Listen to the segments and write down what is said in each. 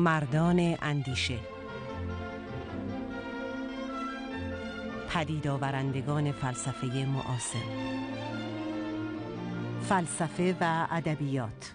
مردان اندیشه. پدید آورندگان فلسفه معاصر. فلسفه و ادبیات.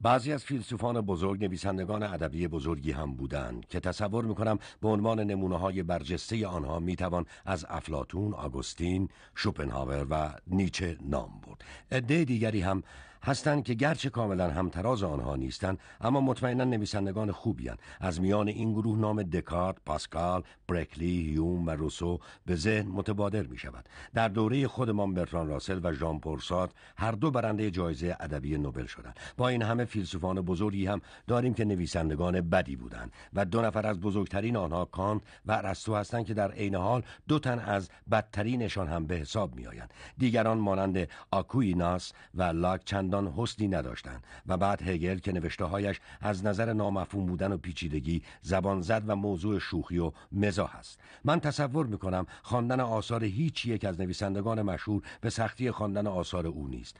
بعضی از فیلسوفان بزرگ نویسندگان ادبی بزرگی هم بودند که تصور می‌کنم به عنوان نمونه های برجسته آنها می‌توان از افلاتون، آگوستین، شوپنهاور و نیچه نام برد. عده دیگری هم هستند که گرچه کاملا همتراز آنها نیستند اما مطمئنا نویسندگان خوبی هن. از میان این گروه نام دکارت، پاسکال، برکلی، هیوم و روسو به ذهن متبادر می شود. در دوره خودمان برتران راسل و ژان پورسات هر دو برنده جایزه ادبی نوبل شدند. با این همه فیلسوفان بزرگی هم داریم که نویسندگان بدی بودند و دو نفر از بزرگترین آنها کانت و ارسطو هستند که در عین حال دو تن از بدترینشان هم به حساب می آیند. دیگران مانند آکویناس و لاک چندان حسنی نداشتند و بعد هگل که نوشته هایش از نظر نامفهوم بودن و پیچیدگی زبان زد و موضوع شوخی و مزاح است. من تصور می‌کنم خواندن آثار هیچ یک از نویسندگان مشهور به سختی خواندن آثار او نیست.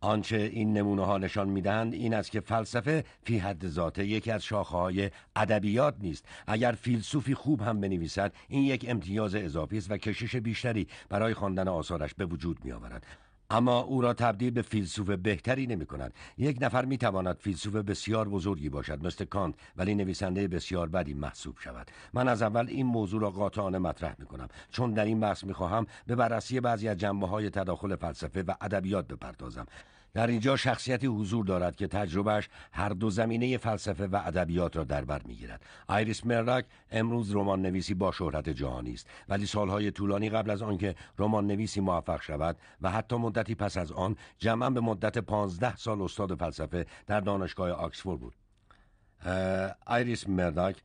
آنچه این نمونه ها نشان می‌دهند این است که فلسفه فی حد ذاته یکی از شاخه های ادبیات نیست. اگر فیلسوفی خوب هم بنویسد این یک امتیاز اضافی است و کشش بیشتری برای خواندن آثارش به وجود می آورد اما او را تبدیل به فیلسوف بهتری نمی کند. یک نفر می تواند فیلسوف بسیار بزرگی باشد مثل کانت ولی نویسنده بسیار بدی محسوب شود. من از اول این موضوع را قاطعانه مطرح می کنم چون در این بحث می خواهم به بررسی بعضی از جنبه های تداخل فلسفه و ادبیات بپردازم. در اینجا شخصیتی حضور دارد که تجربهش هر دو زمینه فلسفه و ادبیات را در بر می‌گیرد. آیریس مرلاک امروز رمان نویسی با شهرت جهانی است ولی سالهای طولانی قبل از آنکه رمان نویسی موفق شود و حتی مدتی پس از آن جمعا به مدت پانزده سال استاد فلسفه در دانشگاه آکسفورد بود. آیریس مرلاک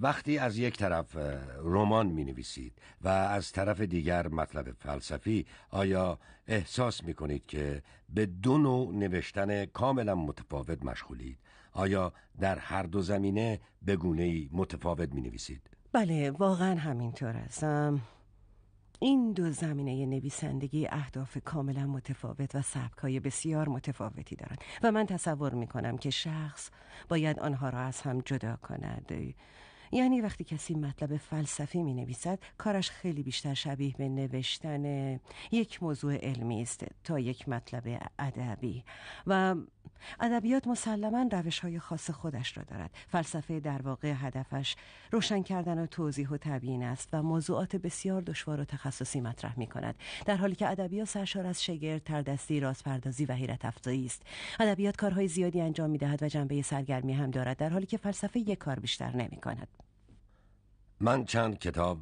وقتی از یک طرف رمان می نویسید و از طرف دیگر مطلب فلسفی آیا احساس می کنید که به دو نوع نوشتن کاملا متفاوت مشغولید. آیا در هر دو زمینه به گونه متفاوت می نویسید؟ بله واقعا همینطور است این دو زمینه نویسندگی اهداف کاملا متفاوت و سبکای بسیار متفاوتی دارند و من تصور می کنم که شخص باید آنها را از هم جدا کند. یعنی وقتی کسی مطلب فلسفی می نویسد کارش خیلی بیشتر شبیه به نوشتن یک موضوع علمی است تا یک مطلب ادبی. و ادبیات مسلما روش های خاص خودش را دارد. فلسفه در واقع هدفش روشن کردن و توضیح و تبیین است و موضوعات بسیار دشوار و تخصصی مطرح می کند در حالی که ادبیات سرشار از شگرد تردستی رازپردازی و حیرت افزایی است. ادبیات کارهای زیادی انجام می دهد و جنبه سرگرمی هم دارد در حالی که فلسفه یک کار بیشتر نمی کند من چند کتاب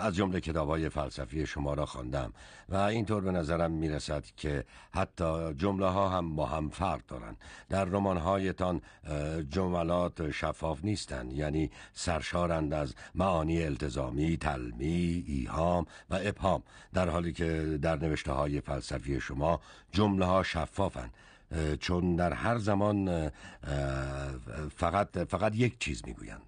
از جمله کتاب های فلسفی شما را خواندم و اینطور به نظرم می رسد که حتی جمله ها هم با هم فرق دارند. در رمان هایتان جملات شفاف نیستند یعنی سرشارند از معانی التزامی، تلمی، ایهام و ابهام در حالی که در نوشته های فلسفی شما جمله ها شفافند چون در هر زمان فقط فقط یک چیز می‌گویند.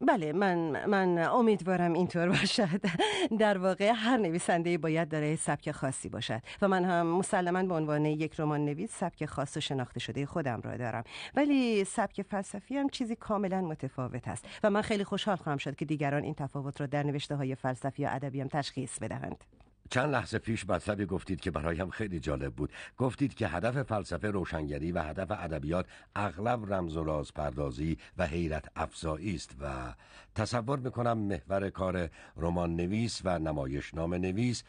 بله من من امیدوارم اینطور باشد. در واقع هر نویسنده باید داره سبک خاصی باشد و من هم مسلما به عنوان یک رمان نویس سبک خاص و شناخته شده خودم را دارم. ولی سبک فلسفی هم چیزی کاملا متفاوت است و من خیلی خوشحال خواهم شد که دیگران این تفاوت را در نوشته های فلسفی و ادبی هم تشخیص بدهند. چند لحظه پیش مطلبی گفتید که برایم خیلی جالب بود گفتید که هدف فلسفه روشنگری و هدف ادبیات اغلب رمز و راز پردازی و حیرت افزایی است و تصور می‌کنم محور کار رمان نویس و نمایش نام نویس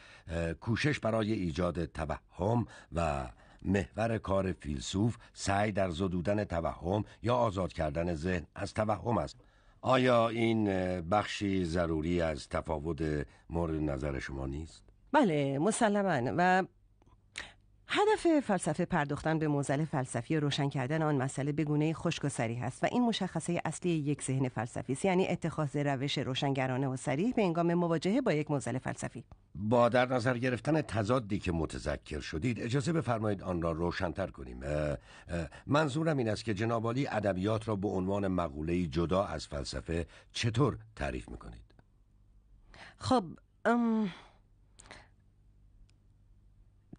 کوشش برای ایجاد توهم و محور کار فیلسوف سعی در زدودن توهم یا آزاد کردن ذهن از توهم است آیا این بخشی ضروری از تفاوت مورد نظر شما نیست؟ بله مسلما. و هدف فلسفه پرداختن به موزل فلسفی و روشن کردن آن مسئله به گونه خشک و سریح است و این مشخصه اصلی یک ذهن فلسفی است یعنی اتخاذ روش روشنگرانه و سریح به انگام مواجهه با یک موزل فلسفی. با در نظر گرفتن تضادی که متذکر شدید اجازه بفرمایید آن را روشنتر کنیم. منظورم این است که جنابالی ادبیات را به عنوان مقوله جدا از فلسفه چطور تعریف می‌کنید؟ خب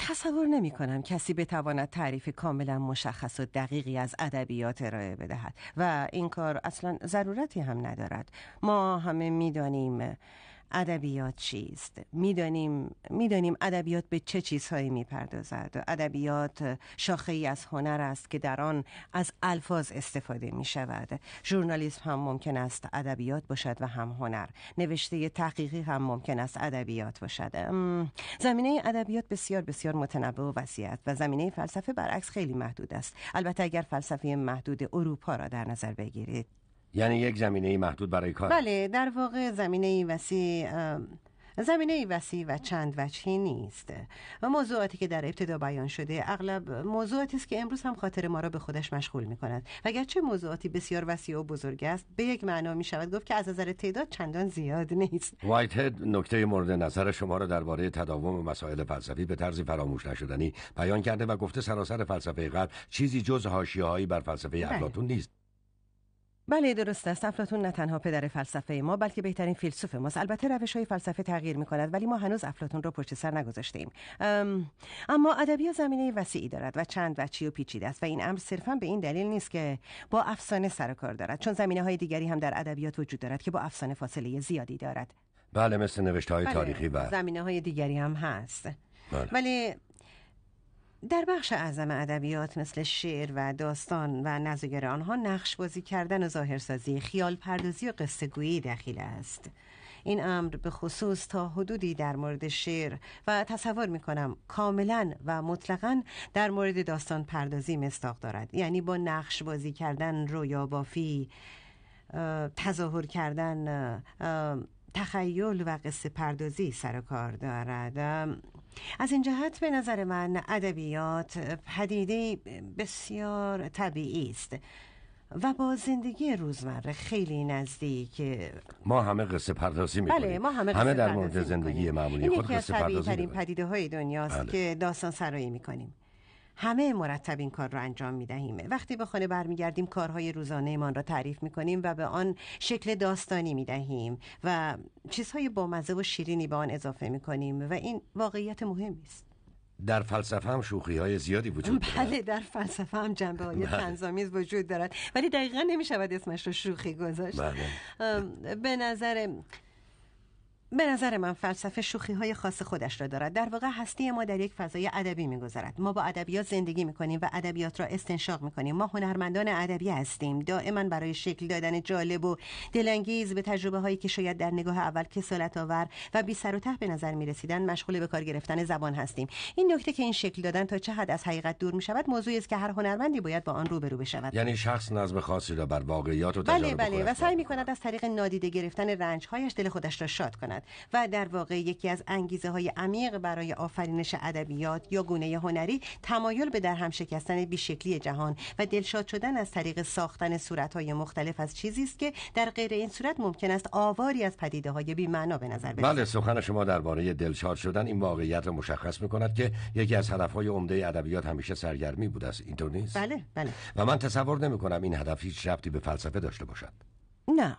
تصور نمی کنم کسی بتواند تعریف کاملا مشخص و دقیقی از ادبیات ارائه بدهد. و این کار اصلا ضرورتی هم ندارد. ما همه می‌دانیم ادبیات چیست؟ می‌دانیم می‌دانیم ادبیات به چه چیزهایی می‌پردازد. ادبیات شاخه ای از هنر است که در آن از الفاظ استفاده می شود ژورنالیسم هم ممکن است ادبیات باشد و هم هنر. نوشته تحقیقی هم ممکن است ادبیات باشد. زمینه ادبیات بسیار بسیار متنوع و وسیع است و زمینه فلسفه برعکس خیلی محدود است. البته اگر فلسفه محدود اروپا را در نظر بگیرید یعنی یک زمینه محدود برای کار. بله در واقع زمینه وسیع زمینه وسیع و چند وجهی نیست. و موضوعاتی که در ابتدا بیان شده اغلب موضوعاتی است که امروز هم خاطر ما را به خودش مشغول می کند اگرچه موضوعاتی بسیار وسیع و بزرگ است به یک معنا می شود گفت که از نظر تعداد چندان زیاد نیست. وایت هد نکته مورد نظر شما را درباره تداوم مسائل فلسفی به طرز فراموش نشدنی بیان کرده و گفته سراسر فلسفه غرب چیزی جز حاشیه‌هایی بر فلسفه بله. افلاطون نیست. بله درست است. افلاتون نه تنها پدر فلسفه ما بلکه بهترین فیلسوف ماست. البته روش های فلسفه تغییر می کند ولی ما هنوز افلاتون را پشت سر نگذاشته ایم اما ادبیات زمینه وسیعی دارد و چند وچی و پیچیده است و این امر صرفا به این دلیل نیست که با افسانه سر کار دارد. چون زمینه های دیگری هم در ادبیات وجود دارد که با افسانه فاصله زیادی دارد. بله مثل نوشته های بله، تاریخی و زمینه های دیگری هم هست. بله. ولی در بخش اعظم ادبیات مثل شعر و داستان و نظایر آنها نقش بازی کردن و ظاهرسازی خیال پردازی و قصه گویی دخیل است. این امر به خصوص تا حدودی در مورد شعر و تصور می کنم کاملا و مطلقا در مورد داستان پردازی مستاق دارد. یعنی با نقش بازی کردن رویا بافی تظاهر کردن تخیل و قصه پردازی سر کار دارد. از این جهت به نظر من ادبیات پدیده بسیار طبیعی است و با زندگی روزمره خیلی نزدیک. ما همه قصه پردازی می‌کنیم. بله ما همه, همه در مورد زندگی معمولی خود قصه پردازی این پدیده های دنیاست بله. که داستان سرایی می‌کنیم. همه مرتب این کار را انجام می دهیم وقتی به خانه برمیگردیم کارهای روزانه ایمان را تعریف می کنیم و به آن شکل داستانی می دهیم و چیزهای بامزه و شیرینی به آن اضافه می کنیم و این واقعیت مهمی است در فلسفه هم شوخی های زیادی وجود دارد. بله در فلسفه هم جنبه های بله. وجود دارد. ولی دقیقا نمی شود اسمش رو شوخی گذاشت. بله. به نظر به نظر من فلسفه شوخی های خاص خودش را دارد. در واقع هستی ما در یک فضای ادبی میگذرد. ما با ادبیات زندگی می‌کنیم و ادبیات را استنشاق می‌کنیم. ما هنرمندان ادبی هستیم. دائما برای شکل دادن جالب و دلانگیز به تجربه هایی که شاید در نگاه اول کسالت آور و بی سر و ته به نظر می رسیدن مشغول به کار گرفتن زبان هستیم. این نکته که این شکل دادن تا چه حد از حقیقت دور می شود موضوعی است که هر هنرمندی باید با آن روبرو بشود. یعنی شخص نظم خاصی را بر واقعیات و بله بله. و سعی می کند از طریق نادیده گرفتن رنج هایش دل خودش را شاد کند. و در واقع یکی از انگیزه های عمیق برای آفرینش ادبیات یا گونه هنری تمایل به در هم شکستن بیشکلی جهان و دلشاد شدن از طریق ساختن صورت های مختلف از چیزی است که در غیر این صورت ممکن است آواری از پدیده های بی معنا به نظر برسد. بله سخن شما درباره دلشاد شدن این واقعیت را مشخص می کند که یکی از هدف های عمده ادبیات همیشه سرگرمی بوده است. اینطور نیست؟ بله بله. و من تصور نمی کنم این هدف هیچ ربطی به فلسفه داشته باشد. نه.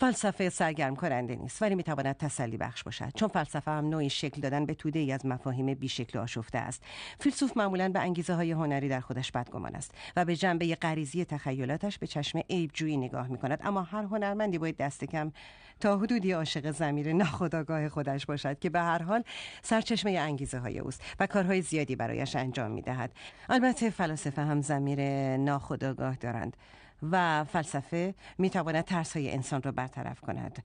فلسفه سرگرم کننده نیست ولی می‌تواند تسلی بخش باشد. چون فلسفه هم نوعی شکل دادن به توده ای از مفاهیم بیشکل آشفته است. فیلسوف معمولا به انگیزه های هنری در خودش بدگمان است و به جنبه غریزی تخیلاتش به چشم عیب جویی نگاه می کند اما هر هنرمندی باید دست کم تا حدودی عاشق زمیر ناخودآگاه خودش باشد که به هر حال سرچشمه انگیزه های اوست و کارهای زیادی برایش انجام می دهد البته فلاسفه هم زمیر ناخودآگاه دارند. و فلسفه می تواند ترس های انسان را برطرف کند.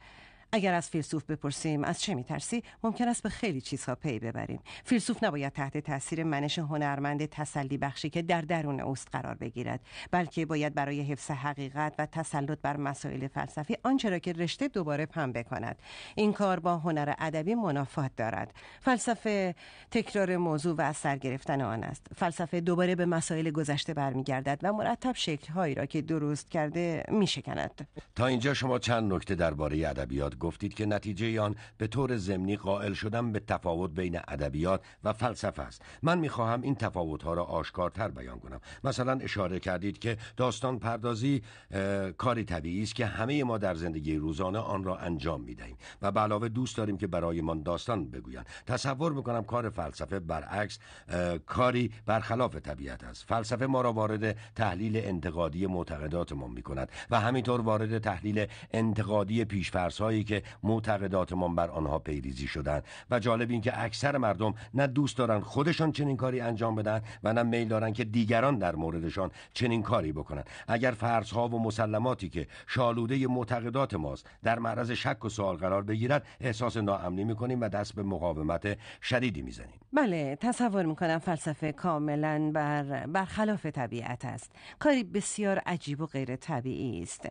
اگر از فیلسوف بپرسیم از چه میترسی؟ ممکن است به خیلی چیزها پی ببریم. فیلسوف نباید تحت تاثیر منش هنرمند تسلی بخشی که در درون اوست قرار بگیرد بلکه باید برای حفظ حقیقت و تسلط بر مسائل فلسفی آنچه را که رشته دوباره پنبه کند این کار با هنر ادبی منافات دارد. فلسفه تکرار موضوع و از گرفتن آن است. فلسفه دوباره به مسائل گذشته برمیگردد و مرتب شکلهایی را که درست کرده میشکند. تا اینجا شما چند نکته درباره ادبیات گفتید که نتیجه آن به طور ضمنی قائل شدن به تفاوت بین ادبیات و فلسفه است. من می‌خواهم این تفاوت ها را آشکارتر بیان کنم. مثلا اشاره کردید که داستان پردازی کاری طبیعی است که همه ما در زندگی روزانه آن را انجام می‌دهیم و به علاوه دوست داریم که برایمان داستان بگویند. تصور می‌کنم کار فلسفه برعکس کاری برخلاف طبیعت است. فلسفه ما را وارد تحلیل انتقادی معتقداتمان می کند و همینطور وارد تحلیل انتقادی پیشفرس هایی که معتقداتمان بر آنها پیریزی شدن و جالب این که اکثر مردم نه دوست دارن خودشان چنین کاری انجام بدن و نه میل دارن که دیگران در موردشان چنین کاری بکنند اگر فرض ها و مسلماتی که شالوده معتقدات ماست در معرض شک و سوال قرار بگیرد احساس ناامنی می‌کنیم و دست به مقاومت شدیدی می‌زنیم. بله تصور می‌کنم فلسفه کاملا بر برخلاف طبیعت است. کاری بسیار عجیب و غیر طبیعی است.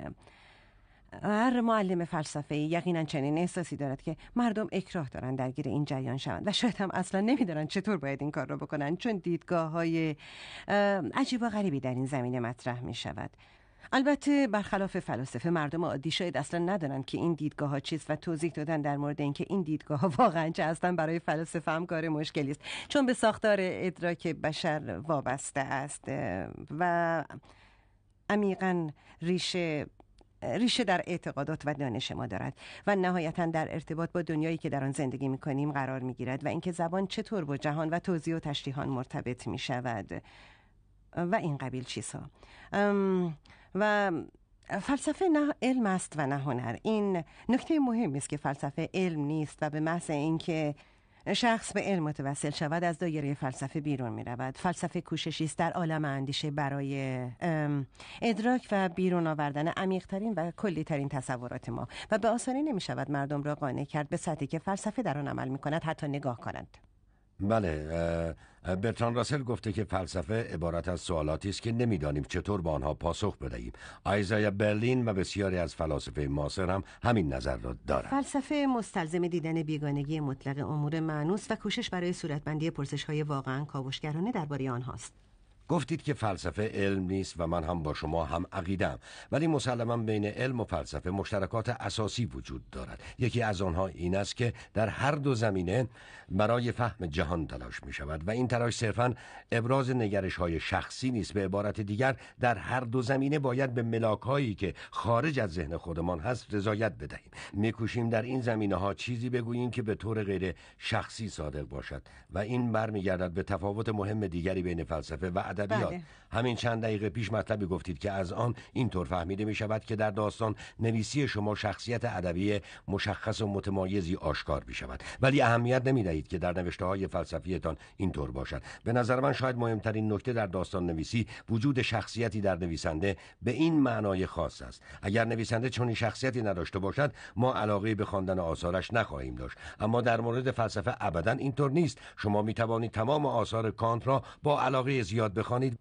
هر معلم فلسفه یقینا چنین احساسی دارد که مردم اکراه دارند درگیر این جریان شوند. و شاید هم اصلا نمی‌دانند چطور باید این کار را بکنند چون دیدگاه های عجیب و غریبی در این زمینه مطرح می شود البته برخلاف فلاسفه مردم عادی شاید اصلا ندانند که این دیدگاه ها چیست و توضیح دادن در مورد اینکه این دیدگاه ها واقعا چه هستن برای فلاسفه هم کار مشکلی است. چون به ساختار ادراک بشر وابسته است و عمیقا ریشه ریشه در اعتقادات و دانش ما دارد و نهایتا در ارتباط با دنیایی که در آن زندگی می کنیم قرار می گیرد و اینکه زبان چطور با جهان و توضیح و تشریحان مرتبط می شود و این قبیل چیزها؟ و فلسفه نه علم است و نه هنر. این نکته مهم است که فلسفه علم نیست و به محض اینکه شخص به علم متوسل شود از دایره فلسفه بیرون می رود فلسفه کوششی است در عالم اندیشه برای ادراک و بیرون آوردن عمیقترین و کلیترین تصورات ما. و به آسانی نمی شود مردم را قانع کرد به سطحی که فلسفه در آن عمل می کند حتی نگاه کنند بله برتران راسل گفته که فلسفه عبارت از سوالاتی است که نمی‌دانیم چطور با آنها پاسخ بدهیم. آیزایا برلین و بسیاری از فلاسفه معاصر هم همین نظر را دارند. فلسفه مستلزم دیدن بیگانگی مطلق امور معنوس و کوشش برای صورتبندی پرسش های واقعا کاوشگرانه درباره آنهاست. گفتید که فلسفه علم نیست و من هم با شما هم عقیدم ولی مسلما بین علم و فلسفه مشترکات اساسی وجود دارد. یکی از آنها این است که در هر دو زمینه برای فهم جهان تلاش می شود و این تلاش صرفا ابراز نگرش های شخصی نیست. به عبارت دیگر در هر دو زمینه باید به ملاک هایی که خارج از ذهن خودمان هست رضایت بدهیم. میکوشیم در این زمینه ها چیزی بگوییم که به طور غیر شخصی صادق باشد و این برمیگردد به تفاوت مهم دیگری بین فلسفه و ادبیات. بله. همین چند دقیقه پیش مطلبی گفتید که از آن اینطور فهمیده می شود که در داستان نویسی شما شخصیت ادبی مشخص و متمایزی آشکار می شود ولی اهمیت نمی دهید که در نوشته های فلسفیتان اینطور باشد. به نظر من شاید مهمترین نکته در داستان نویسی وجود شخصیتی در نویسنده به این معنای خاص است. اگر نویسنده چنین شخصیتی نداشته باشد ما علاقه به خواندن آثارش نخواهیم داشت. اما در مورد فلسفه ابدا اینطور نیست. شما می توانید تمام آثار کانت را با علاقه زیاد بخوانید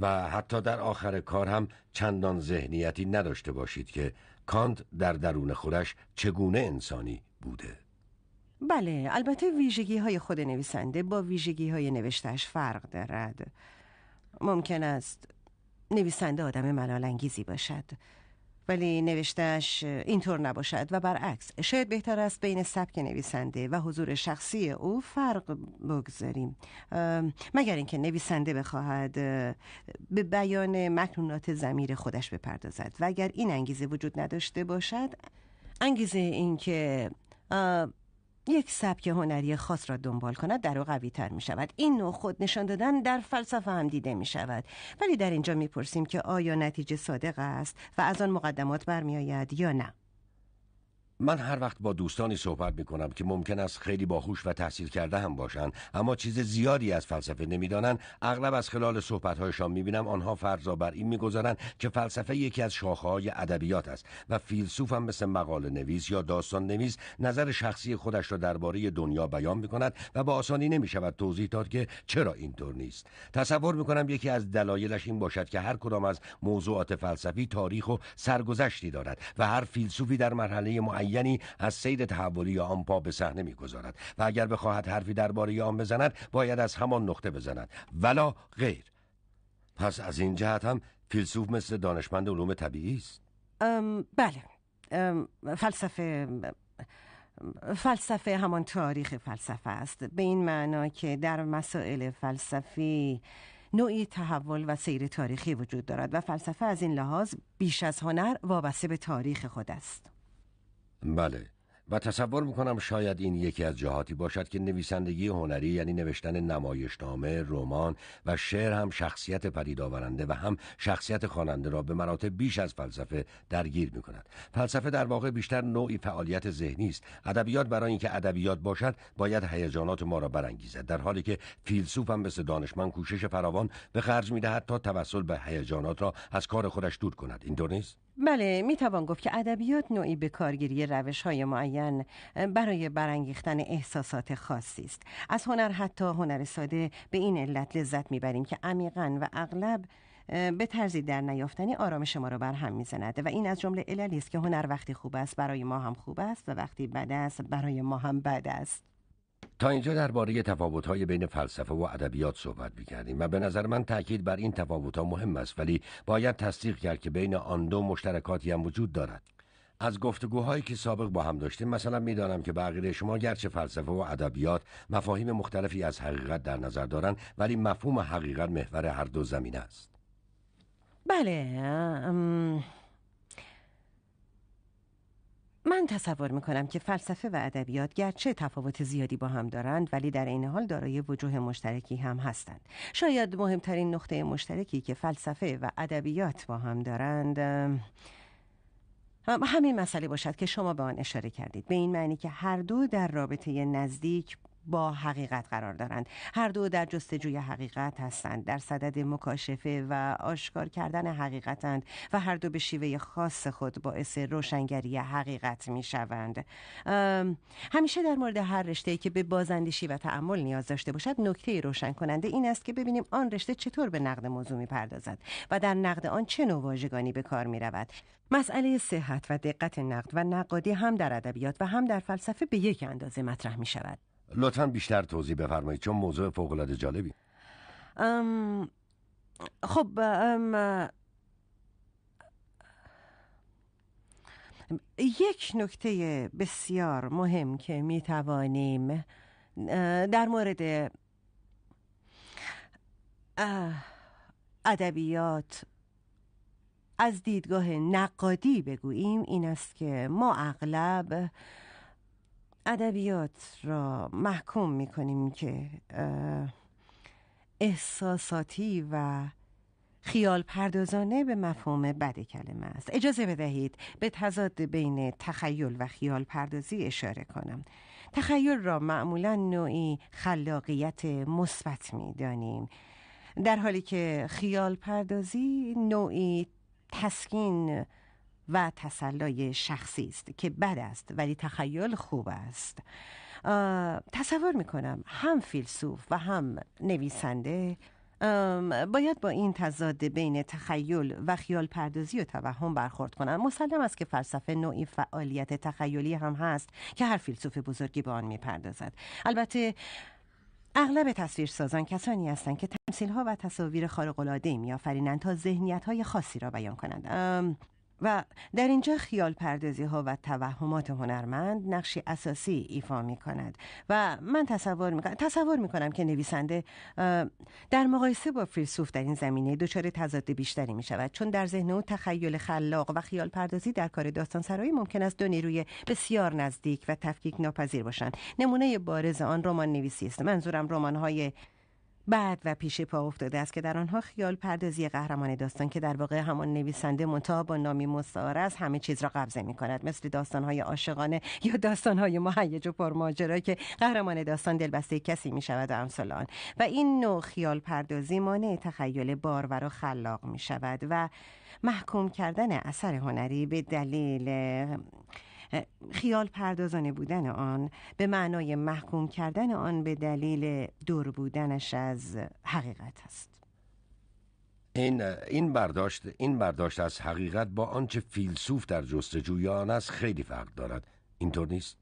و حتی در آخر کار هم چندان ذهنیتی نداشته باشید که کانت در درون خودش چگونه انسانی بوده. بله البته ویژگی های خود نویسنده با ویژگی های نوشتهش فرق دارد. ممکن است نویسنده آدم ملالانگیزی باشد. ولی نوشتهش اینطور نباشد و برعکس شاید بهتر است بین سبک نویسنده و حضور شخصی او فرق بگذاریم. مگر اینکه نویسنده بخواهد به بیان مکنونات زمیر خودش بپردازد و اگر این انگیزه وجود نداشته باشد انگیزه اینکه یک سبک هنری خاص را دنبال کند در او قوی تر می شود این نوع خود نشان دادن در فلسفه هم دیده می شود ولی در اینجا می پرسیم که آیا نتیجه صادق است و از آن مقدمات برمیآید یا نه. من هر وقت با دوستانی صحبت می کنم که ممکن است خیلی باهوش و تحصیل کرده هم باشند اما چیز زیادی از فلسفه نمی‌دانند اغلب از خلال صحبتهایشان می بینم آنها فرضا بر این می‌گذارند که فلسفه یکی از شاخه های ادبیات است و فیلسوف هم مثل مقاله نویس یا داستان نویس نظر شخصی خودش را درباره دنیا بیان می کند و با آسانی نمی شود توضیح داد که چرا اینطور نیست. تصور می کنم یکی از دلایلش این باشد که هر کدام از موضوعات فلسفی تاریخ و سرگذشتی دارد و هر فیلسوفی در مرحله معین یعنی از سیر تحولی آن پا به صحنه می‌گذارد و اگر بخواهد حرفی درباره آن بزند باید از همان نقطه بزند. ولا غیر. پس از این جهت هم فیلسوف مثل دانشمند علوم طبیعی است. بله. فلسفه فلسفه همان تاریخ فلسفه است. به این معنا که در مسائل فلسفی نوعی تحول و سیر تاریخی وجود دارد و فلسفه از این لحاظ بیش از هنر وابسته به تاریخ خود است. بله و تصور می‌کنم شاید این یکی از جهاتی باشد که نویسندگی هنری یعنی نوشتن نمایشنامه، رمان و شعر هم شخصیت پدید آورنده و هم شخصیت خواننده را به مراتب بیش از فلسفه درگیر می‌کند. فلسفه در واقع بیشتر نوعی فعالیت ذهنی است. ادبیات برای اینکه ادبیات باشد باید هیجانات ما را برانگیزد در حالی که فیلسوف هم مثل دانشمند کوشش فراوان به خرج می‌دهد تا توسل به هیجانات را از کار خودش دور کند. اینطور نیست؟ بله می توان گفت که ادبیات نوعی به کارگیری روش های معین برای برانگیختن احساسات خاصی است. از هنر حتی هنر ساده به این علت لذت می‌بریم که عمیقا و اغلب به طرزی در نیافتنی آرامش ما را بر هم می‌زند و این از جمله عللی است که هنر وقتی خوب است برای ما هم خوب است و وقتی بد است برای ما هم بد است. تا اینجا درباره تفاوت‌های بین فلسفه و ادبیات صحبت می‌کردیم و به نظر من تاکید بر این تفاوت‌ها مهم است ولی باید تصدیق کرد که بین آن دو مشترکاتی هم وجود دارد. از گفتگوهایی که سابق با هم داشتیم مثلا می‌دانم که بقیه شما گرچه فلسفه و ادبیات مفاهیم مختلفی از حقیقت در نظر دارند ولی مفهوم حقیقت محور هر دو زمینه است. بله من تصور می‌کنم که فلسفه و ادبیات گرچه تفاوت زیادی با هم دارند ولی در این حال دارای وجوه مشترکی هم هستند. شاید مهمترین نقطه مشترکی که فلسفه و ادبیات با هم دارند همین مسئله باشد که شما به آن اشاره کردید. به این معنی که هر دو در رابطه نزدیک با حقیقت قرار دارند. هر دو در جستجوی حقیقت هستند. در صدد مکاشفه و آشکار کردن حقیقتند و هر دو به شیوه خاص خود باعث روشنگری حقیقت می شوند. همیشه در مورد هر رشته که به بازندشی و تعمل نیاز داشته باشد نکته روشن کننده این است که ببینیم آن رشته چطور به نقد موضوع می پردازد و در نقد آن چه نوع واژگانی به کار می رود. مسئله صحت و دقت نقد و نقادی هم در ادبیات و هم در فلسفه به یک اندازه مطرح می شود. لطفا بیشتر توضیح بفرمایید چون موضوع فوقالعاده جالبی. ام خب ام یک نکته بسیار مهم که می توانیم در مورد ادبیات از دیدگاه نقادی بگوییم این است که ما اغلب ادبیات را محکوم می‌کنیم که احساساتی و خیال پردازانه به مفهوم بد کلمه است. اجازه بدهید به تضاد بین تخیل و خیال پردازی اشاره کنم. تخیل را معمولا نوعی خلاقیت مثبت می دانیم در حالی که خیال پردازی نوعی تسکین و تسلای شخصی است که بد است ولی تخیل خوب است. تصور می‌کنم هم فیلسوف و هم نویسنده باید با این تضاد بین تخیل و خیال پردازی و توهم برخورد کنند مسلم است که فلسفه نوعی فعالیت تخیلی هم هست که هر فیلسوف بزرگی به آن می‌پردازد. البته اغلب تصویرسازان کسانی هستند که تمثیل ها و تصاویر خارق العاده میآفرینند تا ذهنیت های خاصی را بیان کنند. و در اینجا خیال پردازی ها و توهمات هنرمند نقشی اساسی ایفا می کند و من تصور می کنم, تصور می کنم که نویسنده در مقایسه با فیلسوف در این زمینه دچار تضاد بیشتری می شود چون در ذهن او تخیل خلاق و خیال پردازی در کار داستان سرایی ممکن است دو نیروی بسیار نزدیک و تفکیک ناپذیر باشند. نمونه بارز آن رمان نویسی است. منظورم رمان های بعد و پیش پا افتاده است که در آنها خیال پردازی قهرمان داستان که در واقع همان نویسنده منتها با نامی مستعار است همه چیز را قبضه می کند مثل داستانهای عاشقانه یا داستانهای مهیج و پرماجرا که قهرمان داستان دلبسته کسی می شود و امثال و این نوع خیال پردازی مانع تخیل بارور و خلاق می شود و محکوم کردن اثر هنری به دلیل خیال پردازانه بودن آن به معنای محکوم کردن آن به دلیل دور بودنش از حقیقت است. این این برداشت این برداشت از حقیقت با آنچه فیلسوف در جستجوی آن است خیلی فرق دارد. اینطور نیست؟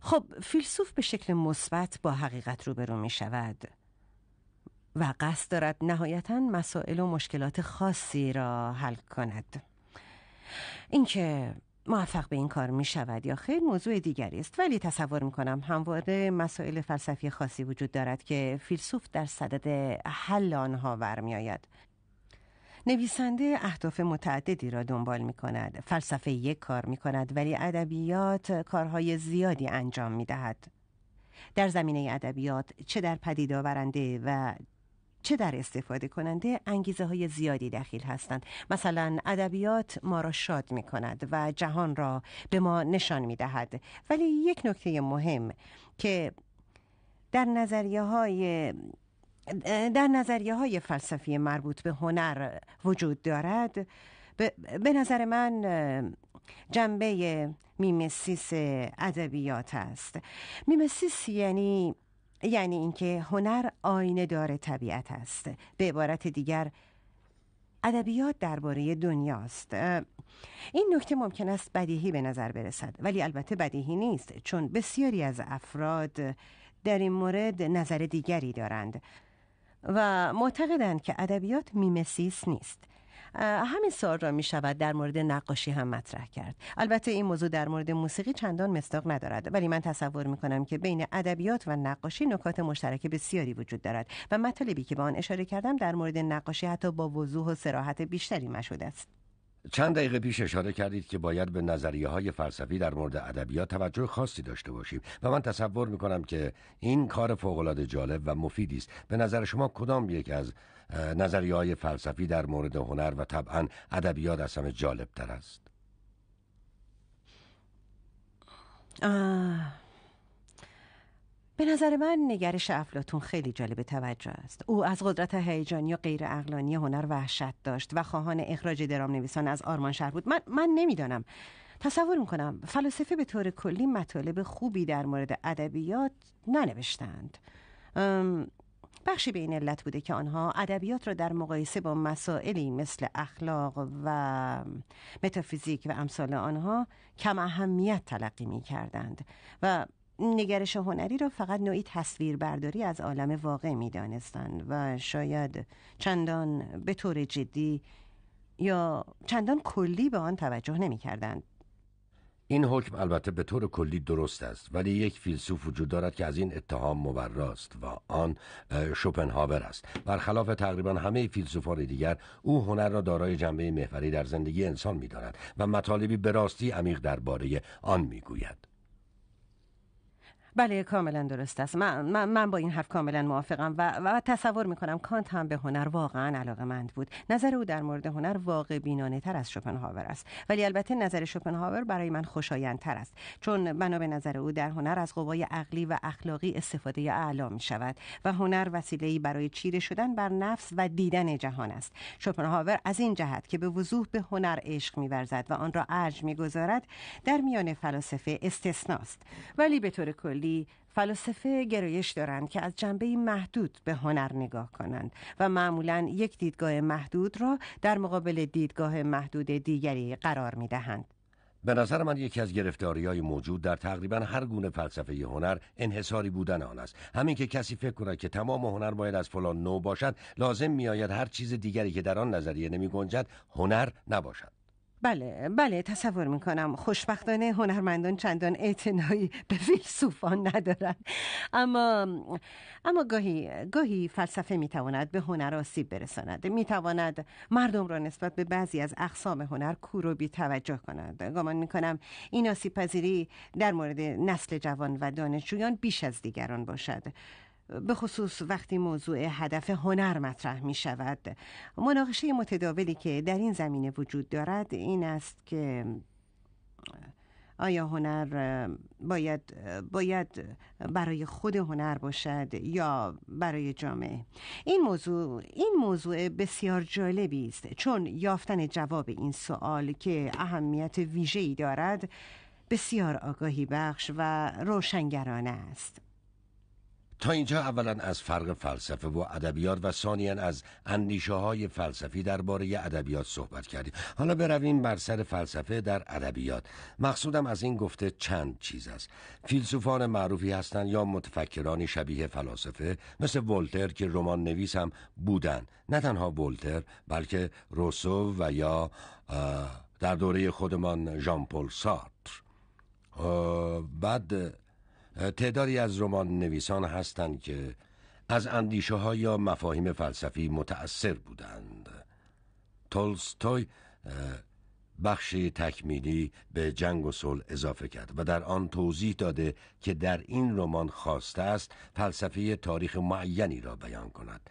خب فیلسوف به شکل مثبت با حقیقت روبرو می شود و قصد دارد نهایتا مسائل و مشکلات خاصی را حل کند. اینکه موفق به این کار می شود یا خیر موضوع دیگری است. ولی تصور می کنم همواره مسائل فلسفی خاصی وجود دارد که فیلسوف در صدد حل آنها ورمی آید نویسنده اهداف متعددی را دنبال می کند. فلسفه یک کار می کند ولی ادبیات کارهای زیادی انجام می دهد. در زمینه ادبیات چه در پدید آورنده و چه در استفاده کننده انگیزه های زیادی دخیل هستند؟ مثلا ادبیات ما را شاد می کند و جهان را به ما نشان می دهد ولی یک نکته مهم که در نظریه های در نظریه های فلسفی مربوط به هنر وجود دارد. به نظر من جنبه mimesis ادبیات است. mimesis یعنی یعنی اینکه هنر آینه دار طبیعت است. به عبارت دیگر ادبیات درباره دنیاست. این نکته ممکن است بدیهی به نظر برسد ولی البته بدیهی نیست چون بسیاری از افراد در این مورد نظر دیگری دارند و معتقدند که ادبیات mimesis نیست. همین سوال را می شود در مورد نقاشی هم مطرح کرد. البته این موضوع در مورد موسیقی چندان مصداق ندارد. ولی من تصور می کنم که بین ادبیات و نقاشی نکات مشترک بسیاری وجود دارد و مطالبی که به آن اشاره کردم در مورد نقاشی حتی با وضوح و سراحت بیشتری مشهود است. چند دقیقه پیش اشاره کردید که باید به نظریه های فلسفی در مورد ادبیات توجه خاصی داشته باشیم و من تصور می کنم که این کار فوق جالب و مفیدی است. به نظر شما کدام یک از نظریه های فلسفی در مورد هنر و طبعا ادبیات از همه جالب تر است به نظر من نگرش افلاتون خیلی جالب توجه است. او از قدرت هیجانی و غیر اقلانی هنر وحشت داشت و خواهان اخراج درام نویسان از آرمان شهر بود. من, من نمی‌دانم. تصور می‌کنم فلاسفه به طور کلی مطالب خوبی در مورد ادبیات ننوشتند. بخشی به این علت بوده که آنها ادبیات را در مقایسه با مسائلی مثل اخلاق و متافیزیک و امثال آنها کم اهمیت تلقی می کردند و نگرش هنری را فقط نوعی تصویر برداری از عالم واقع می دانستند و شاید چندان به طور جدی یا چندان کلی به آن توجه نمی کردند. این حکم البته به طور کلی درست است ولی یک فیلسوف وجود دارد که از این اتهام مبراست و آن شوپنهاور است. برخلاف تقریبا همه فیلسوفان دیگر او هنر را دارای جنبه محوری در زندگی انسان می‌داند و مطالبی به راستی عمیق درباره آن می‌گوید. بله کاملا درست است. من, من, با این حرف کاملا موافقم و, و تصور می‌کنم کانت هم به هنر واقعا علاقه مند بود. نظر او در مورد هنر واقع بینانه تر از شوپنهاور است. ولی البته نظر شوپنهاور برای من خوشایند تر است. چون بنا به نظر او در هنر از قوای عقلی و اخلاقی استفاده اعلا می شود و هنر وسیله‌ای برای چیره شدن بر نفس و دیدن جهان است. شوپنهاور از این جهت که به وضوح به هنر عشق میورزد و آن را ارج می‌گذارد در میان فلاسفه استثناست. ولی به طور کلی کلی فلاسفه گرایش دارند که از جنبه محدود به هنر نگاه کنند و معمولا یک دیدگاه محدود را در مقابل دیدگاه محدود دیگری قرار می دهند. به نظر من یکی از گرفتاری های موجود در تقریبا هر گونه فلسفه هنر انحصاری بودن آن است همین که کسی فکر کند که تمام هنر باید از فلان نو باشد لازم میآید هر چیز دیگری که در آن نظریه نمی گنجد هنر نباشد بله بله تصور می‌کنم. خوشبختانه هنرمندان چندان اعتنایی به فیلسوفان ندارند اما اما گاهی گاهی فلسفه می‌تواند به هنر آسیب برساند. می‌تواند مردم را نسبت به بعضی از اقسام هنر کور و بی توجه کند. گمان می‌کنم این آسیب پذیری در مورد نسل جوان و دانشجویان بیش از دیگران باشد. به خصوص وقتی موضوع هدف هنر مطرح می شود. مناقشه متداولی که در این زمینه وجود دارد این است که آیا هنر باید باید برای خود هنر باشد یا برای جامعه؟ این موضوع این موضوع بسیار جالبی است چون یافتن جواب این سوال که اهمیت ویژه‌ای دارد بسیار آگاهی بخش و روشنگرانه است. تا اینجا اولا از فرق فلسفه و ادبیات و ثانیا از اندیشه های فلسفی درباره ادبیات صحبت کردیم. حالا برویم بر سر فلسفه در ادبیات. مقصودم از این گفته چند چیز است. فیلسوفان معروفی هستند یا متفکرانی شبیه فلاسفه مثل ولتر که رمان نویس هم بودن نه تنها ولتر بلکه روسو و یا در دوره خودمان ژان پل سارتر. بعد تعدادی از رمان نویسان هستند که از اندیشه ها یا مفاهیم فلسفی متأثر بودند. تولستوی بخشی تکمیلی به جنگ و صلح اضافه کرد و در آن توضیح داده که در این رمان خواسته است فلسفه تاریخ معینی را بیان کند.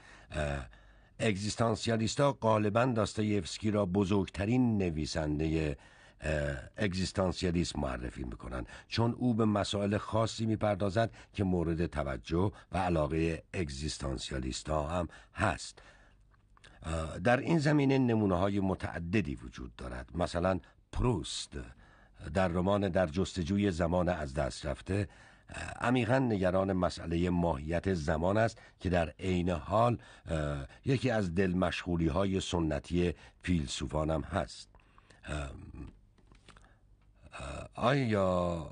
اگزیستانسیالیستا غالبا داستایفسکی را بزرگترین نویسنده اگزیستانسیالیسم معرفی می‌کنن چون او به مسائل خاصی می‌پردازد که مورد توجه و علاقه اگزیستانسیالیست ها هم هست. در این زمینه نمونه های متعددی وجود دارد. مثلا پروست در رمان در جستجوی زمان از دست رفته عمیقا نگران مسئله ماهیت زمان است که در عین حال یکی از دل مشغولی های سنتی فیلسوفانم هست. آیا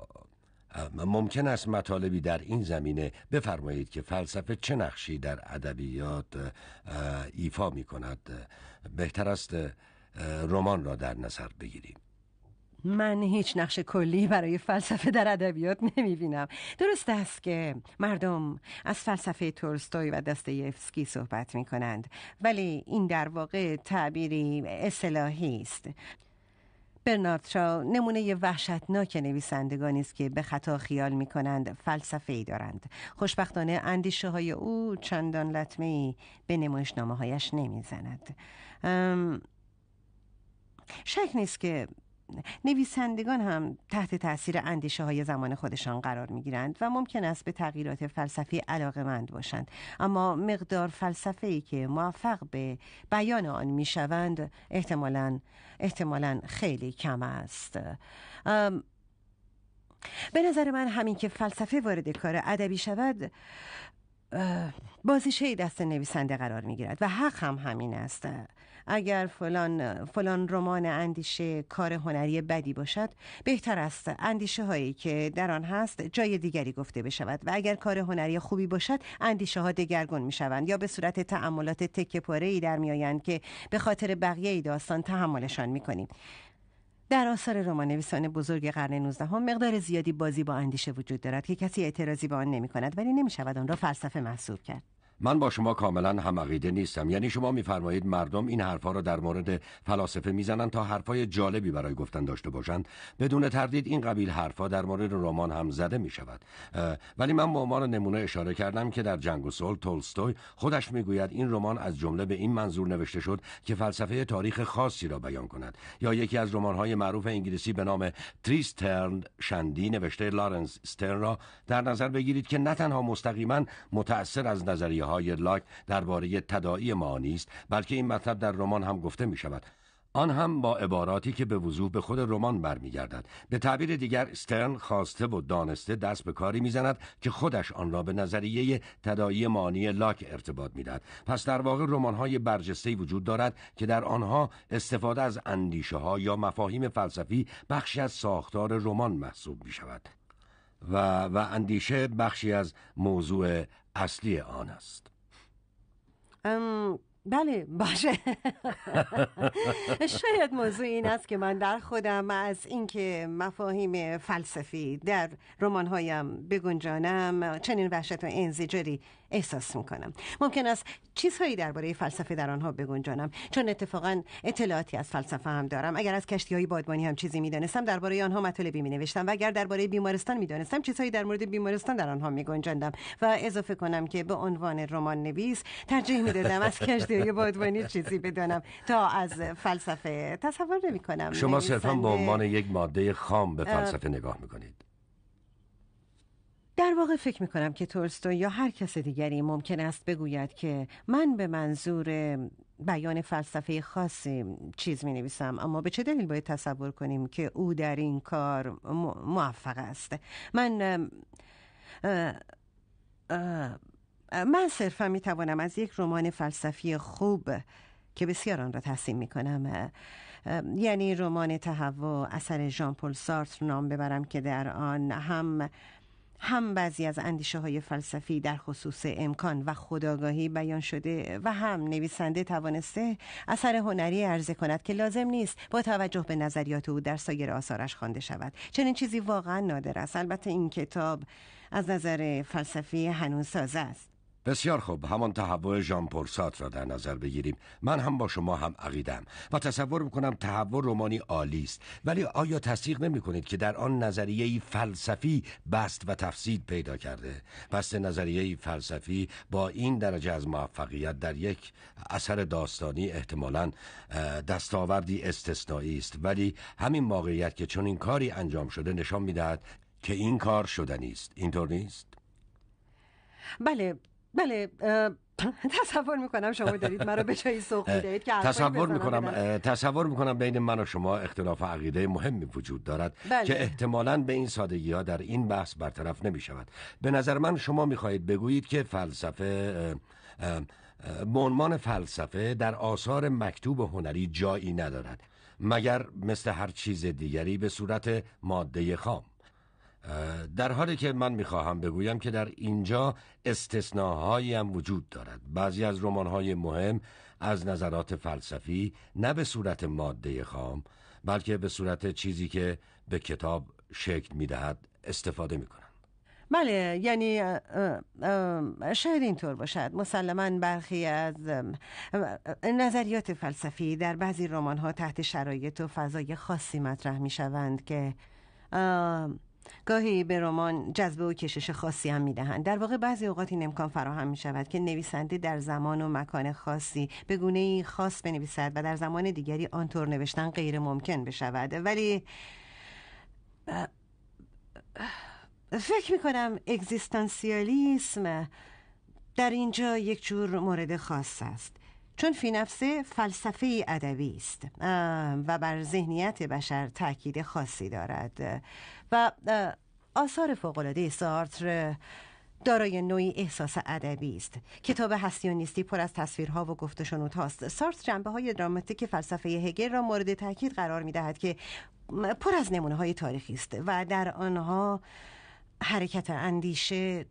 ممکن است مطالبی در این زمینه بفرمایید که فلسفه چه نقشی در ادبیات ایفا می کند بهتر است رمان را در نظر بگیریم. من هیچ نقش کلی برای فلسفه در ادبیات نمی بینم درست است که مردم از فلسفه تولستوی و دستایفسکی صحبت می کنند ولی این در واقع تعبیری اصلاحی است. برنارد شا نمونه وحشتناک نویسندگانی است که به خطا خیال می کنند فلسفه ای دارند. خوشبختانه اندیشه های او چندان لطمه ای به نمایشنامه هایش نمی زند شک نیست که نویسندگان هم تحت تاثیر اندیشه های زمان خودشان قرار می گیرند و ممکن است به تغییرات فلسفی علاقه مند باشند. اما مقدار فلسفه ای که موفق به بیان آن می شوند احتمالا, احتمالا خیلی کم است. به نظر من همین که فلسفه وارد کار ادبی شود بازیشه دست نویسنده قرار می گیرد و حق هم همین است. اگر فلان, فلان رمان اندیشه کار هنری بدی باشد بهتر است اندیشه هایی که در آن هست جای دیگری گفته بشود و اگر کار هنری خوبی باشد اندیشه ها دگرگون می شوند یا به صورت تعملات تکه پاره ای در می آیند که به خاطر بقیه داستان تحملشان می کنیم در آثار رمان نویسان بزرگ قرن 19 هم مقدار زیادی بازی با اندیشه وجود دارد که کسی اعتراضی به آن نمی کند ولی نمی شود آن را فلسفه محسوب کرد. من با شما کاملا هم عقیده نیستم. یعنی شما میفرمایید مردم این حرفها را در مورد فلاسفه می‌زنند تا حرفای جالبی برای گفتن داشته باشند. بدون تردید این قبیل حرفها در مورد رمان هم زده می شود ولی من به عنوان نمونه اشاره کردم که در جنگ و صلح تولستوی خودش می‌گوید این رمان از جمله به این منظور نوشته شد که فلسفه تاریخ خاصی را بیان کند. یا یکی از رمان‌های معروف انگلیسی به نام تریسترن شندی نوشته لارنس استرن را در نظر بگیرید که نه تنها مستقیما متأثر از نظریه های لاک درباره تداعی معانی است بلکه این مطلب در رمان هم گفته می شود. آن هم با عباراتی که به وضوح به خود رمان برمیگردد. به تعبیر دیگر استرن خواسته و دانسته دست به کاری می‌زند که خودش آن را به نظریه تداعی معنی لاک ارتباط می‌دهد. پس در واقع رمان‌های برجسته وجود دارد که در آنها استفاده از اندیشه ها یا مفاهیم فلسفی بخشی از ساختار رمان محسوب می شود و, و اندیشه بخشی از موضوع اصلی آن است. بله باشه. شاید موضوع این است که من در خودم از اینکه مفاهیم فلسفی در رمانهایم بگنجانم چنین وحشت و انزجاری احساس می‌کنم. ممکن است چیزهایی درباره فلسفه در آنها بگنجانم چون اتفاقا اطلاعاتی از فلسفه هم دارم. اگر از کشتی های بادبانی هم چیزی می‌دانستم درباره آنها مطالبی می نوشتم و اگر درباره بیمارستان می‌دانستم چیزهایی در مورد بیمارستان در آنها میگنجاندم و اضافه کنم که به عنوان رمان نویس ترجیح می‌دادم از کشتی های بادبانی چیزی بدانم تا از فلسفه تصور نمی کنم شما صرفا به عنوان یک ماده خام به فلسفه نگاه می‌کنید. در واقع فکر می‌کنم که تولستوی یا هر کس دیگری ممکن است بگوید که من به منظور بیان فلسفه خاصی چیز می نویسم اما به چه دلیل باید تصور کنیم که او در این کار موفق است؟ من من صرفا می توانم از یک رمان فلسفی خوب که بسیار آن را تحسین می کنم یعنی رمان تهوع اثر ژان پل سارتر نام ببرم که در آن هم هم بعضی از اندیشه های فلسفی در خصوص امکان و خداگاهی بیان شده و هم نویسنده توانسته اثر هنری عرضه کند که لازم نیست با توجه به نظریات او در سایر آثارش خوانده شود. چنین چیزی واقعا نادر است. البته این کتاب از نظر فلسفی هنوز سازه است. بسیار خوب. همان تحول ژان پرسات را در نظر بگیریم. من هم با شما هم عقیدم و تصور می‌کنم تحول رومانی عالی است. ولی آیا تصدیق نمی کنید که در آن نظریه فلسفی بست و تفسید پیدا کرده؟ بست نظریه فلسفی با این درجه از موفقیت در یک اثر داستانی احتمالا دستاوردی استثنایی است. ولی همین موقعیت که چون این کاری انجام شده نشان می‌دهد که این کار شدنی است اینطور نیست؟ بله بله تصور می‌کنم شما دارید مرا به جایی سوق می‌دهید که تصور می‌کنم تصور می‌کنم بین من و شما اختلاف عقیده مهمی وجود دارد بله. که احتمالا به این سادگی ها در این بحث برطرف نمی شود به نظر من شما می‌خواهید بگویید که فلسفه به فلسفه در آثار مکتوب هنری جایی ندارد مگر مثل هر چیز دیگری به صورت ماده خام. در حالی که من می‌خواهم بگویم که در اینجا استثناهایی هم وجود دارد. بعضی از رمان‌های مهم از نظرات فلسفی نه به صورت ماده خام بلکه به صورت چیزی که به کتاب شکل می‌دهد استفاده می‌کنند. بله یعنی شاید اینطور باشد. مسلما برخی از نظریات فلسفی در بعضی رمان ها تحت شرایط و فضای خاصی مطرح می شوند که گاهی به رمان جذبه و کشش خاصی هم می‌دهند. در واقع بعضی اوقات این امکان فراهم می شود که نویسنده در زمان و مکان خاصی به گونه خاص بنویسد و در زمان دیگری آنطور نوشتن غیر ممکن بشود. ولی فکر می کنم اگزیستانسیالیسم در اینجا یک جور مورد خاص است. چون فی نفسه فلسفه ادبی است و بر ذهنیت بشر تاکید خاصی دارد. و آثار فوقالعاده سارتر دارای نوعی احساس ادبی است. کتاب هستی و نیستی پر از تصویرها و گفت هاست. سارتر جنبه های دراماتیک فلسفه هگل را مورد تاکید قرار می دهد که پر از نمونه های تاریخی است و در آنها حرکت اندیشه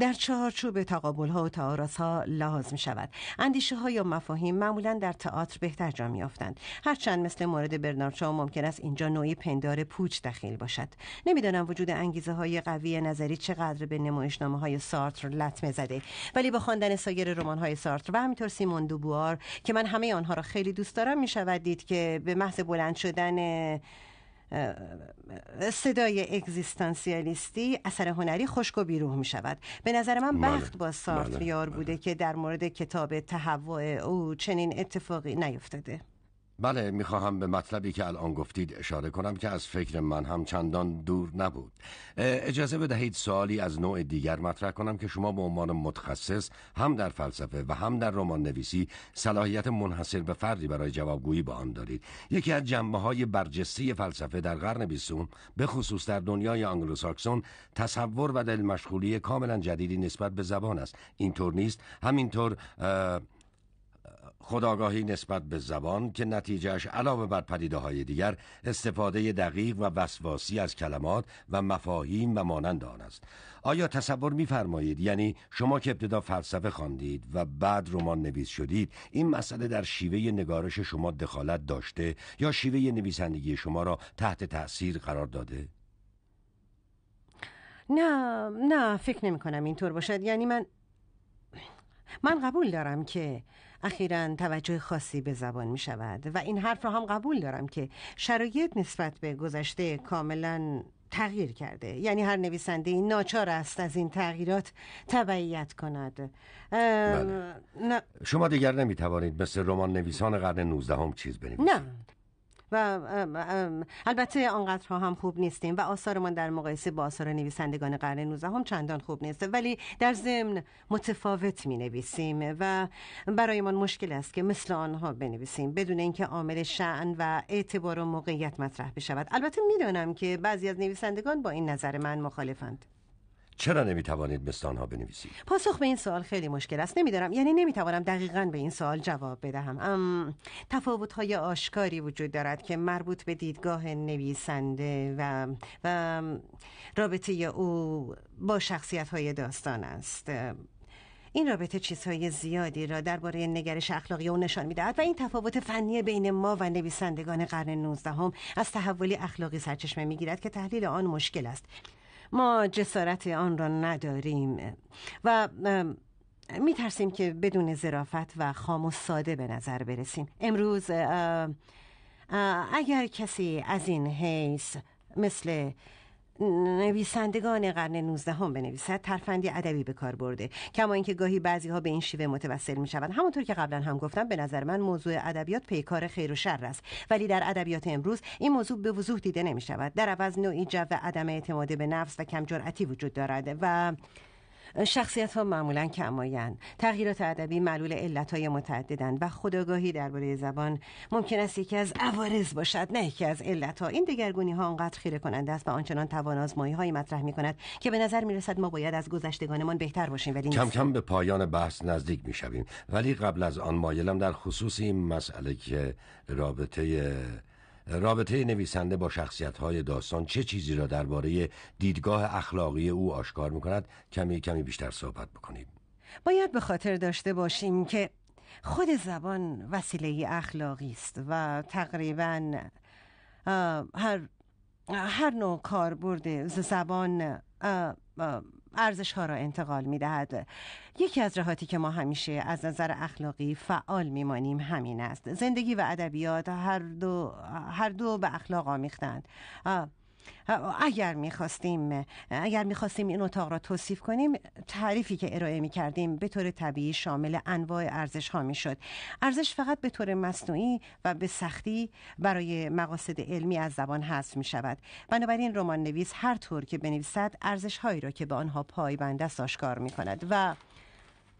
در چارچوب تقابل ها و تعارض ها لحاظ می شود اندیشه ها یا مفاهیم معمولا در تئاتر بهتر جا می افتند هرچند مثل مورد برنارد ممکن است اینجا نوعی پندار پوچ دخیل باشد. نمی‌دانم وجود انگیزه های قوی نظری چقدر به نمایشنامه های سارتر لطمه زده. ولی با خواندن سایر رمان های سارتر و همینطور سیمون دوبوار که من همه آنها را خیلی دوست دارم می شود دید که به محض بلند شدن صدای اگزیستانسیالیستی اثر هنری خشک و بیروح می شود به نظر من بله. بخت با سارتر یار بله. بوده که در مورد کتاب تهوع او چنین اتفاقی نیفتاده بله می‌خواهم به مطلبی که الان گفتید اشاره کنم که از فکر من هم چندان دور نبود. اجازه بدهید سوالی از نوع دیگر مطرح کنم که شما به عنوان متخصص هم در فلسفه و هم در رمان نویسی صلاحیت منحصر به فردی برای جوابگویی با آن دارید. یکی از جنبه های برجسته فلسفه در قرن بیستم به خصوص در دنیای آنگلوساکسون تصور و دل مشغولی کاملا جدیدی نسبت به زبان است. اینطور نیست؟ همینطور خودآگاهی نسبت به زبان که نتیجهش علاوه بر پدیده های دیگر استفاده دقیق و وسواسی از کلمات و مفاهیم و مانند آن است. آیا تصور میفرمایید؟ یعنی شما که ابتدا فلسفه خواندید و بعد رمان نویس شدید این مسئله در شیوه نگارش شما دخالت داشته یا شیوه نویسندگی شما را تحت تأثیر قرار داده؟ نه نه فکر نمی کنم اینطور باشد. یعنی من من قبول دارم که اخیرا توجه خاصی به زبان می شود و این حرف را هم قبول دارم که شرایط نسبت به گذشته کاملا تغییر کرده. یعنی هر نویسنده این ناچار است از این تغییرات تبعیت کند. بله. شما دیگر نمی توانید مثل رمان نویسان قرن 19 هم چیز بنویسید. نه. و البته آنقدرها هم خوب نیستیم و آثارمان در مقایسه با آثار نویسندگان قرن 19 هم چندان خوب نیست. ولی در ضمن متفاوت می نویسیم و برایمان مشکل است که مثل آنها بنویسیم بدون اینکه عامل شعن و اعتبار و موقعیت مطرح بشود. البته می‌دانم که بعضی از نویسندگان با این نظر من مخالفند. چرا نمی‌توانید مثل آنها بنویسید؟ پاسخ به این سوال خیلی مشکل است. نمی‌دانم یعنی نمی‌توانم دقیقا به این سوال جواب بدهم. ام تفاوت های آشکاری وجود دارد که مربوط به دیدگاه نویسنده و و رابطه او با شخصیت های داستان است. این رابطه چیزهای زیادی را درباره نگرش اخلاقی او نشان می‌دهد و این تفاوت فنی بین ما و نویسندگان قرن 19 هم از تحولی اخلاقی سرچشمه می‌گیرد که تحلیل آن مشکل است. ما جسارت آن را نداریم. و می ترسیم که بدون زرافت و خام و ساده به نظر برسیم. امروز اگر کسی از این حیث مثل نویسندگان قرن 19 هم بنویسد ترفندی ادبی به کار برده. کما اینکه گاهی بعضی ها به این شیوه متوسل می شوند همونطور که قبلا هم گفتم به نظر من موضوع ادبیات پیکار خیر و شر است. ولی در ادبیات امروز این موضوع به وضوح دیده نمی شود در عوض نوعی جو عدم اعتماد به نفس و کم جرأتی وجود دارد و شخصیت ها معمولا کماین تغییرات ادبی معلول علت های متعددند و خداگاهی درباره زبان ممکن است یکی از عوارض باشد نه یکی از علت ها این دگرگونی ها انقدر خیره کننده است و آنچنان توان آزمایی هایی مطرح می کند که به نظر می رسد ما باید از گذشتگانمان بهتر باشیم ولی کم کم به پایان بحث نزدیک می شویم ولی قبل از آن مایلم در خصوص این مسئله که رابطه رابطه نویسنده با شخصیت های داستان چه چیزی را درباره دیدگاه اخلاقی او آشکار می کند کمی کمی بیشتر صحبت بکنیم باید به خاطر داشته باشیم که خود زبان وسیله اخلاقی است و تقریبا هر هر نوع کاربرد زبان ارزش ها را انتقال می دهد. یکی از راهاتی که ما همیشه از نظر اخلاقی فعال میمانیم همین است زندگی و ادبیات هر دو هر دو به اخلاق آمیختند اگر می‌خواستیم اگر می‌خواستیم این اتاق را توصیف کنیم تعریفی که ارائه می‌کردیم به طور طبیعی شامل انواع ارزش ها می‌شد. ارزش فقط به طور مصنوعی و به سختی برای مقاصد علمی از زبان حذف می شود بنابراین رمان نویس هر طور که بنویسد ارزش هایی را که به آنها پایبند است آشکار می کند و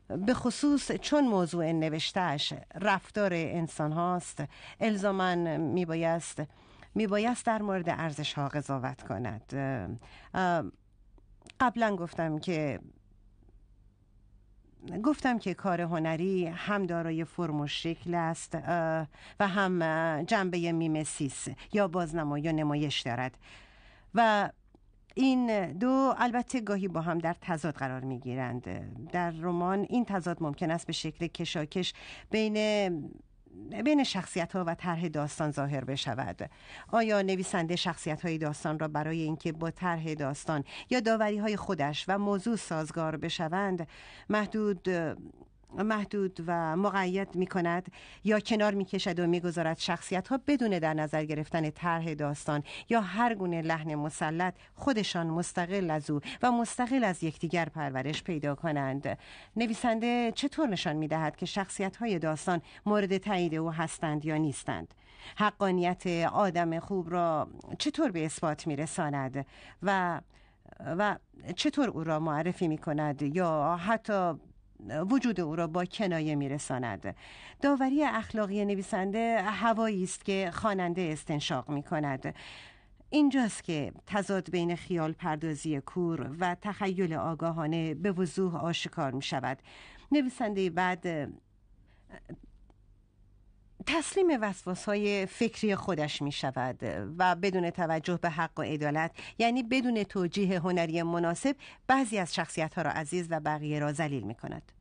به خصوص چون موضوع نوشتهش رفتار انسان هاست الزامن می بایست میبایست در مورد ارزش ها قضاوت کند. قبلا گفتم که گفتم که کار هنری هم دارای فرم و شکل است و هم جنبه میمسیس یا بازنما یا نمایش دارد. و این دو البته گاهی با هم در تضاد قرار می گیرند در رمان این تضاد ممکن است به شکل کشاکش بین بین شخصیت ها و طرح داستان ظاهر بشود. آیا نویسنده شخصیت های داستان را برای اینکه با طرح داستان یا داوری های خودش و موضوع سازگار بشوند محدود محدود و مقید می کند یا کنار می کشد و می شخصیت ها بدون در نظر گرفتن طرح داستان یا هر گونه لحن مسلط خودشان مستقل از او و مستقل از یکدیگر پرورش پیدا کنند. نویسنده چطور نشان می دهد که شخصیت های داستان مورد تایید او هستند یا نیستند؟ حقانیت آدم خوب را چطور به اثبات می رساند و و چطور او را معرفی می کند یا حتی وجود او را با کنایه میرساند. داوری اخلاقی نویسنده هوایی است که خواننده استنشاق می کند اینجاست که تضاد بین خیال پردازی کور و تخیل آگاهانه به وضوح آشکار می شود نویسنده بعد تسلیم وسواس های فکری خودش می شود و بدون توجه به حق و عدالت یعنی بدون توجیه هنری مناسب بعضی از شخصیت ها را عزیز و بقیه را ذلیل می کند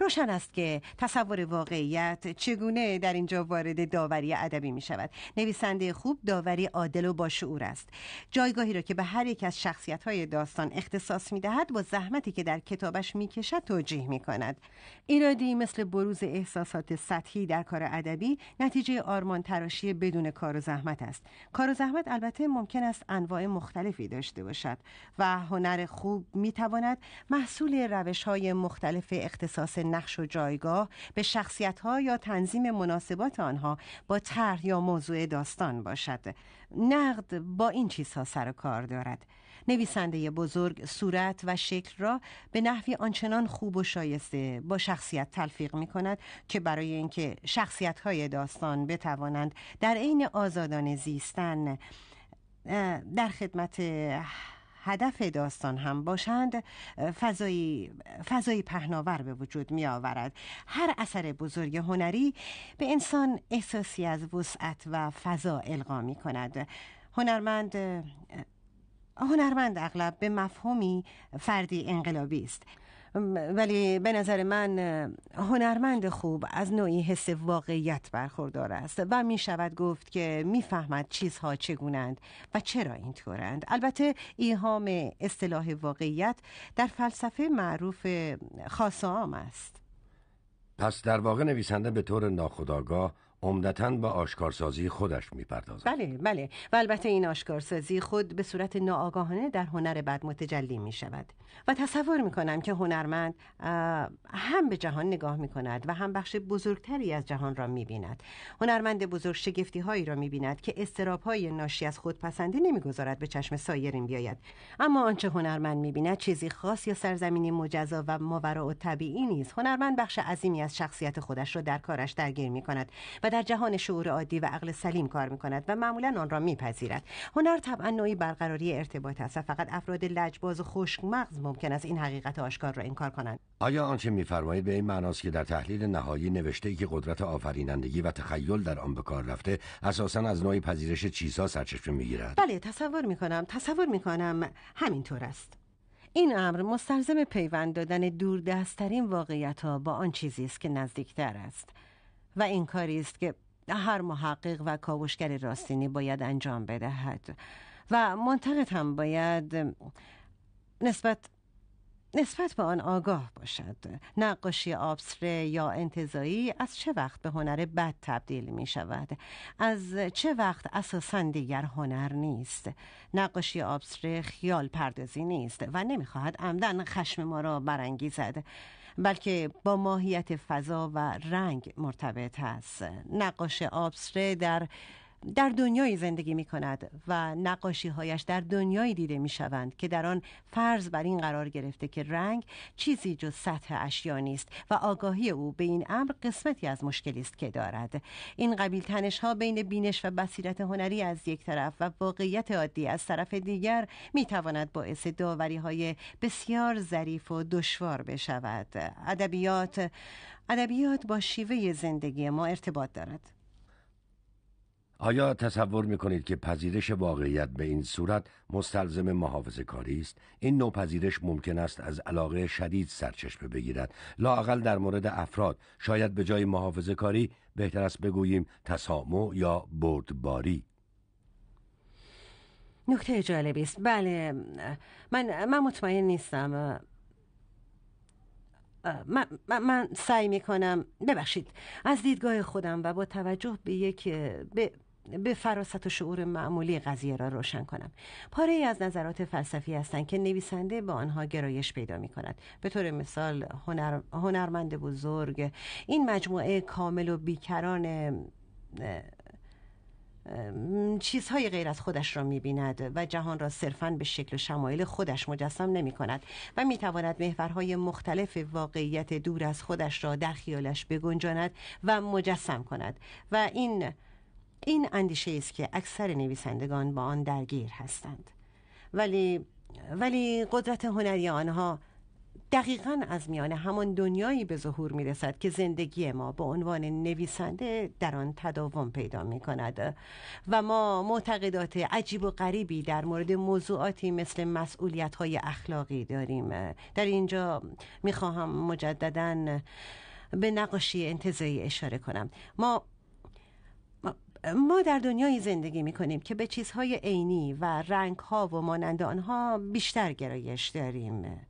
روشن است که تصور واقعیت چگونه در اینجا وارد داوری ادبی می شود نویسنده خوب داوری عادل و باشعور است. جایگاهی را که به هر یک از شخصیت های داستان اختصاص می دهد با زحمتی که در کتابش می کشد توجیه می کند ایرادی مثل بروز احساسات سطحی در کار ادبی نتیجه آرمان تراشی بدون کار و زحمت است. کار و زحمت البته ممکن است انواع مختلفی داشته باشد و هنر خوب می تواند محصول روش های مختلف اختصاص نقش و جایگاه به شخصیت ها یا تنظیم مناسبات آنها با طرح یا موضوع داستان باشد. نقد با این چیزها سر و کار دارد. نویسنده بزرگ صورت و شکل را به نحوی آنچنان خوب و شایسته با شخصیت تلفیق می کند که برای اینکه شخصیت های داستان بتوانند در عین آزادانه زیستن در خدمت هدف داستان هم باشند فضایی فضایی پهناور به وجود می آورد هر اثر بزرگ هنری به انسان احساسی از وسعت و فضا القا می کند هنرمند هنرمند اغلب به مفهومی فردی انقلابی است. ولی به نظر من هنرمند خوب از نوعی حس واقعیت برخوردار است و می شود گفت که می‌فهمد چیزها چگونند و چرا اینطورند. البته ایهام اصطلاح واقعیت در فلسفه معروف خاص عام است. پس در واقع نویسنده به طور ناخودآگاه عمدتا به آشکارسازی خودش می‌پردازد. بله بله. و البته این آشکارسازی خود به صورت ناآگاهانه در هنر بد متجلی می شود و تصور می کنم که هنرمند هم به جهان نگاه می کند و هم بخش بزرگتری از جهان را می بیند هنرمند بزرگ شگفتی هایی را می بیند که استراب های ناشی از خودپسندی نمی‌گذارد به چشم سایرین بیاید. اما آنچه هنرمند می بیند چیزی خاص یا سرزمینی مجزا و ماورا و طبیعی نیست. هنرمند بخش عظیمی از شخصیت خودش را در کارش درگیر می کند و در جهان شعور عادی و عقل سلیم کار می کند و معمولا آن را میپذیرد. هنر طبعا نوعی برقراری ارتباط است و فقط افراد لجباز و خشک مغز ممکن است این حقیقت آشکار را انکار کنند. آیا آنچه میفرمایید به این معناست که در تحلیل نهایی نوشته ای که قدرت آفرینندگی و تخیل در آن به کار رفته اساسا از نوعی پذیرش چیزها سرچشمه می‌گیرد؟ بله تصور می‌کنم تصور می‌کنم همینطور است. این امر مستلزم پیوند دادن دوردستترین واقعیت ها با آن چیزی است که نزدیکتر است. و این کاری است که هر محقق و کاوشگر راستینی باید انجام بدهد. و منتقد هم باید نسبت نسبت به آن آگاه باشد. نقاشی آبسره یا انتظایی از چه وقت به هنر بد تبدیل می شود؟ از چه وقت اساسا دیگر هنر نیست؟ نقاشی آبسره خیال پردازی نیست و نمی‌خواهد عمدن خشم ما را برانگیزد. بلکه با ماهیت فضا و رنگ مرتبط است. نقاش آبسره در در دنیایی زندگی می کند و نقاشی هایش در دنیایی دیده می شوند که در آن فرض بر این قرار گرفته که رنگ چیزی جز سطح اشیا نیست و آگاهی او به این امر قسمتی از مشکلی است که دارد. این قبیل تنش ها بین بینش و بصیرت هنری از یک طرف و واقعیت عادی از طرف دیگر می تواند باعث داوری های بسیار ظریف و دشوار بشود. ادبیات ادبیات با شیوه زندگی ما ارتباط دارد. آیا تصور می کنید که پذیرش واقعیت به این صورت مستلزم محافظه کاری است؟ این نوع پذیرش ممکن است از علاقه شدید سرچشمه بگیرد. لااقل در مورد افراد شاید به جای محافظه کاری بهتر است بگوییم تسامو یا بردباری. نکته جالبی است. بله من من مطمئن نیستم. من, من, سعی می کنم ببخشید از دیدگاه خودم و با توجه به یک به به فراست و شعور معمولی قضیه را روشن کنم. پاره ای از نظرات فلسفی هستند که نویسنده با آنها گرایش پیدا می کند به طور مثال هنر، هنرمند بزرگ این مجموعه کامل و بیکران چیزهای غیر از خودش را می‌بیند و جهان را صرفا به شکل و شمایل خودش مجسم نمی کند و می‌تواند محورهای مختلف واقعیت دور از خودش را در خیالش بگنجاند و مجسم کند. و این این اندیشه است که اکثر نویسندگان با آن درگیر هستند. ولی ولی قدرت هنری آنها دقیقا از میان همان دنیایی به ظهور می رسد که زندگی ما به عنوان نویسنده در آن تداوم پیدا می کند و ما معتقدات عجیب و غریبی در مورد موضوعاتی مثل مسئولیت های اخلاقی داریم. در اینجا می خواهم مجددا به نقاشی انتظایی اشاره کنم. ما ما در دنیای زندگی می کنیم که به چیزهای عینی و رنگها و مانند آنها بیشتر گرایش داریم.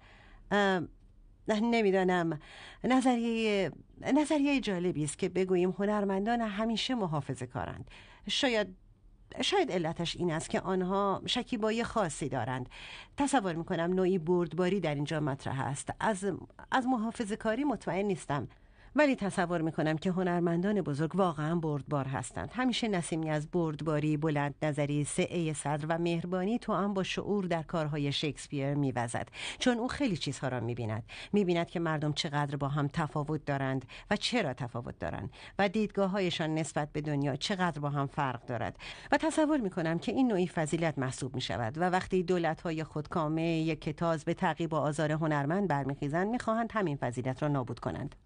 نمی‌دانم. نظریه نظریه جالبی است که بگوییم هنرمندان همیشه محافظه کارند. شاید شاید علتش این است که آنها شکیبایی خاصی دارند. تصور می‌کنم نوعی بردباری در اینجا مطرح است. از از محافظه کاری مطمئن نیستم. ولی تصور می‌کنم که هنرمندان بزرگ واقعا بردبار هستند. همیشه نسیمی از بردباری بلند نظری سعه صدر و مهربانی تو هم با شعور در کارهای شکسپیر میوزد. چون او خیلی چیزها را می‌بیند. می‌بیند که مردم چقدر با هم تفاوت دارند و چرا تفاوت دارند و دیدگاههایشان نسبت به دنیا چقدر با هم فرق دارد. و تصور می‌کنم که این نوعی فضیلت محسوب می‌شود و وقتی دولت های خودکامه یک کتاز به تعقیب و آزار هنرمند برمیخیزند می‌خواهند همین فضیلت را نابود کنند.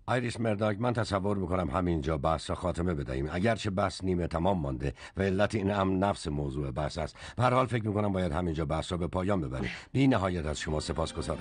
مرداگ من تصور می‌کنم همینجا بحث را خاتمه بدهیم. اگرچه بحث نیمه تمام مانده و علت این هم نفس موضوع بحث است به هر حال فکر می‌کنم باید همینجا بحث را به پایان ببریم. بی نهایت از شما سپاس گذارم